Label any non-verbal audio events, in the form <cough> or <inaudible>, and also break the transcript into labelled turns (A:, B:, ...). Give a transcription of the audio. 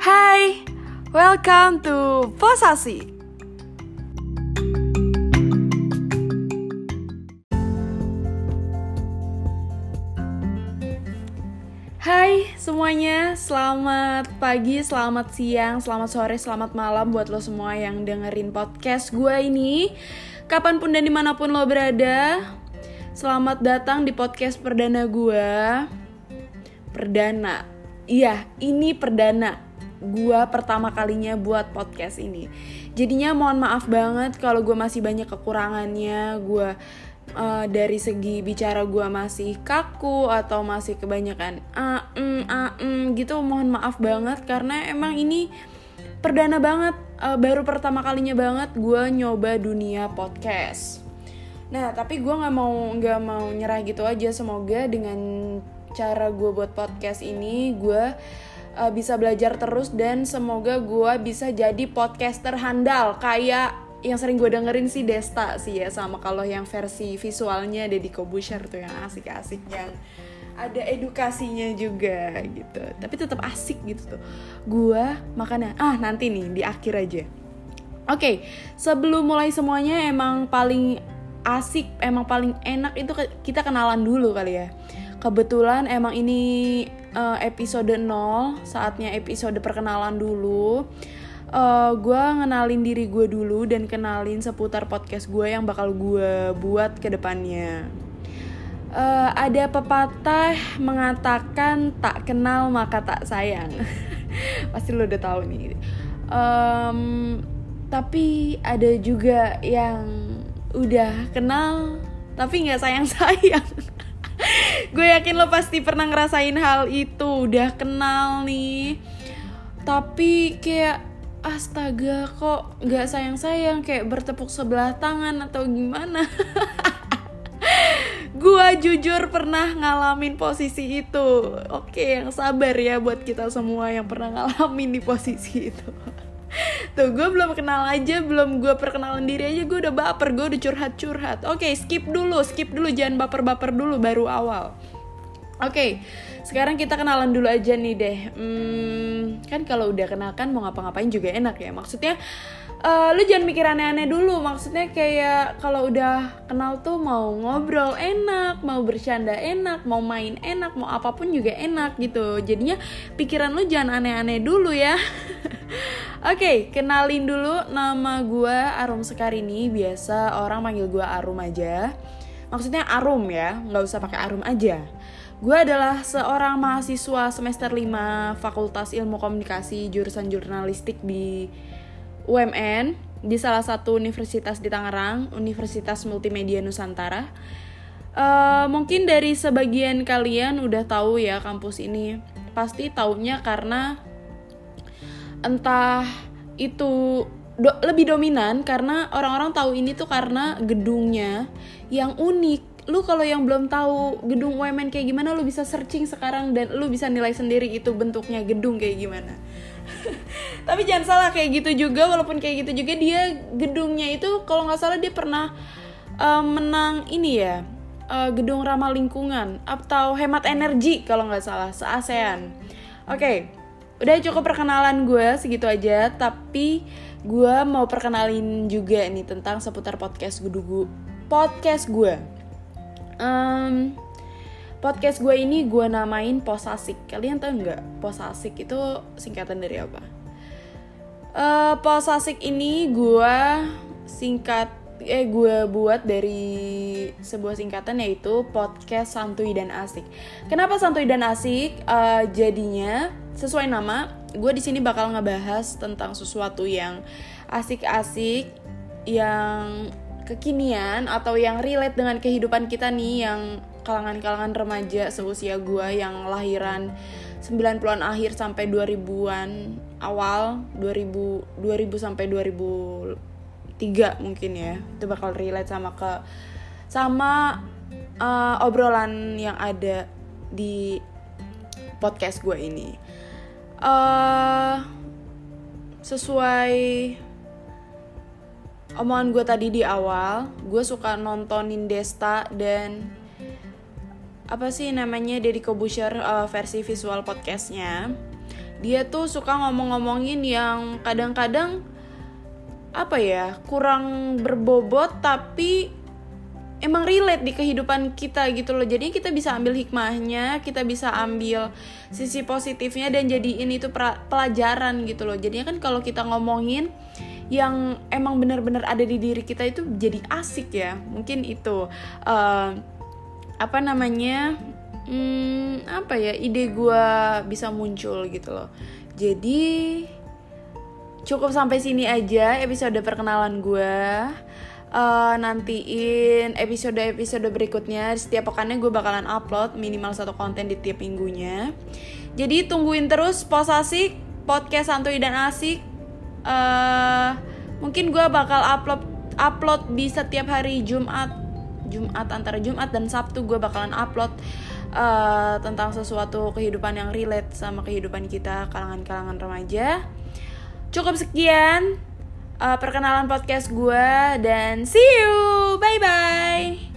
A: Hai, welcome to Posasi. Hai semuanya, selamat pagi, selamat siang, selamat sore, selamat malam buat lo semua yang dengerin podcast gue ini. Kapan pun dan di mana pun lo berada Selamat datang di podcast perdana gue Perdana, iya ini perdana Gue pertama kalinya buat podcast ini. Jadinya mohon maaf banget kalau gue masih banyak kekurangannya. Gue uh, dari segi bicara gue masih kaku atau masih kebanyakan ah mm, ah mm, gitu mohon maaf banget. Karena emang ini perdana banget uh, baru pertama kalinya banget gue nyoba dunia podcast. Nah tapi gue nggak mau nggak mau nyerah gitu aja. Semoga dengan cara gue buat podcast ini gue uh, bisa belajar terus dan semoga gue bisa jadi podcaster handal. Kayak yang sering gue dengerin sih Desta sih ya sama kalau yang versi visualnya Deddy Kobusher tuh yang asik-asik yang ada edukasinya juga gitu. Tapi tetap asik gitu tuh. Gue makanya ah nanti nih di akhir aja. Oke okay, sebelum mulai semuanya emang paling asik emang paling enak itu kita kenalan dulu kali ya. Kebetulan emang ini uh, episode 0 saatnya episode perkenalan dulu uh, gue ngenalin diri gue dulu dan kenalin seputar podcast gue yang bakal gue buat ke depannya. Uh, ada pepatah mengatakan tak kenal maka tak sayang. <laughs> Pasti lo udah tahu nih. Um, tapi ada juga yang udah kenal tapi nggak sayang sayang. <laughs> gue yakin lo pasti pernah ngerasain hal itu. Udah kenal nih, tapi kayak astaga kok nggak sayang sayang kayak bertepuk sebelah tangan atau gimana? <laughs> Gua jujur pernah ngalamin posisi itu. Oke yang sabar ya buat kita semua yang pernah ngalamin di posisi itu <laughs> tuh gue belum kenal aja belum gue perkenalan diri aja gue udah baper gue udah curhat curhat oke skip dulu skip dulu jangan baper baper dulu baru awal Oke, okay, sekarang kita kenalan dulu aja nih deh. Hmm, kan kalau udah kenal kan mau ngapa-ngapain juga enak ya. Maksudnya, uh, lu jangan mikir aneh-aneh dulu. Maksudnya kayak kalau udah kenal tuh mau ngobrol enak, mau bercanda enak, mau main enak, mau apa pun juga enak gitu. Jadinya pikiran lu jangan aneh-aneh dulu ya. <laughs> Oke, kenalin dulu nama gue Arum Sekarini. Biasa orang manggil gue Arum aja. Maksudnya Arum ya, nggak usah pakai Arum aja Gue adalah seorang mahasiswa semester 5 Fakultas Ilmu Komunikasi jurusan jurnalistik di UMN di salah satu universitas di Tangerang, Universitas Multimedia Nusantara. Uh, mungkin dari sebagian kalian udah tahu ya kampus ini. Pasti taunya karena entah itu do lebih dominan karena orang-orang tahu ini tuh karena gedungnya yang unik. Lu kalau yang belum tahu gedung UMN kayak gimana lu bisa searching sekarang dan lu bisa nilai sendiri itu bentuknya gedung kayak gimana. <laughs> Tapi jangan salah kayak gitu juga walaupun kayak gitu juga dia gedungnya itu kalau nggak salah dia pernah uh, menang ini ya uh, gedung ramah lingkungan atau hemat energi kalau nggak salah se ASEAN oke okay, udah cukup perkenalan gue segitu aja. Tapi gue mau perkenalin juga nih tentang seputar podcast gue podcast gue. Um, podcast gue ini gue namain posasik kalian tau nggak? Posasik itu singkatan dari apa? Uh, posasik ini gue singkat eh gue buat dari sebuah singkatan yaitu podcast santuy dan asik. Kenapa santuy dan asik? Uh, jadinya sesuai nama, gue di sini bakal ngebahas tentang sesuatu yang asik-asik, yang kekinian atau yang relate dengan kehidupan kita nih yang kalangan-kalangan remaja seusia gue yang lahiran 90-an akhir sampai 2000-an awal 2000 2000 sampai 2003 mungkin ya itu bakal relate sama ke sama uh, obrolan yang ada di podcast gue ini uh, sesuai omongan gue tadi di awal gue suka nontonin Desta dan apa sih namanya Deddy Kobusher uh, versi visual podcastnya. Dia tuh suka ngomong-ngomongin yang kadang-kadang apa ya kurang berbobot tapi emang relate di kehidupan kita gitu loh. Jadi kita bisa ambil hikmahnya kita bisa ambil sisi positifnya dan jadiin itu pelajaran gitu loh. Jadinya kan kalau kita ngomongin yang emang benar-benar ada di diri kita itu jadi asik ya. Mungkin itu uh, apa namanya hmm, apa ya ide gue bisa muncul gitu loh. Jadi cukup sampai sini aja episode perkenalan gue uh, nantiin episode-episode berikutnya. Setiap pekannya gue bakalan upload minimal satu konten di tiap minggunya. Jadi tungguin terus posasi podcast santuy dan asik. Uh, mungkin gue bakal upload upload di setiap hari Jumat Jumat antara Jumat dan Sabtu gue bakalan upload uh, tentang sesuatu kehidupan yang relate sama kehidupan kita kalangan-kalangan remaja. Cukup sekian uh, perkenalan podcast gue dan see you. Bye bye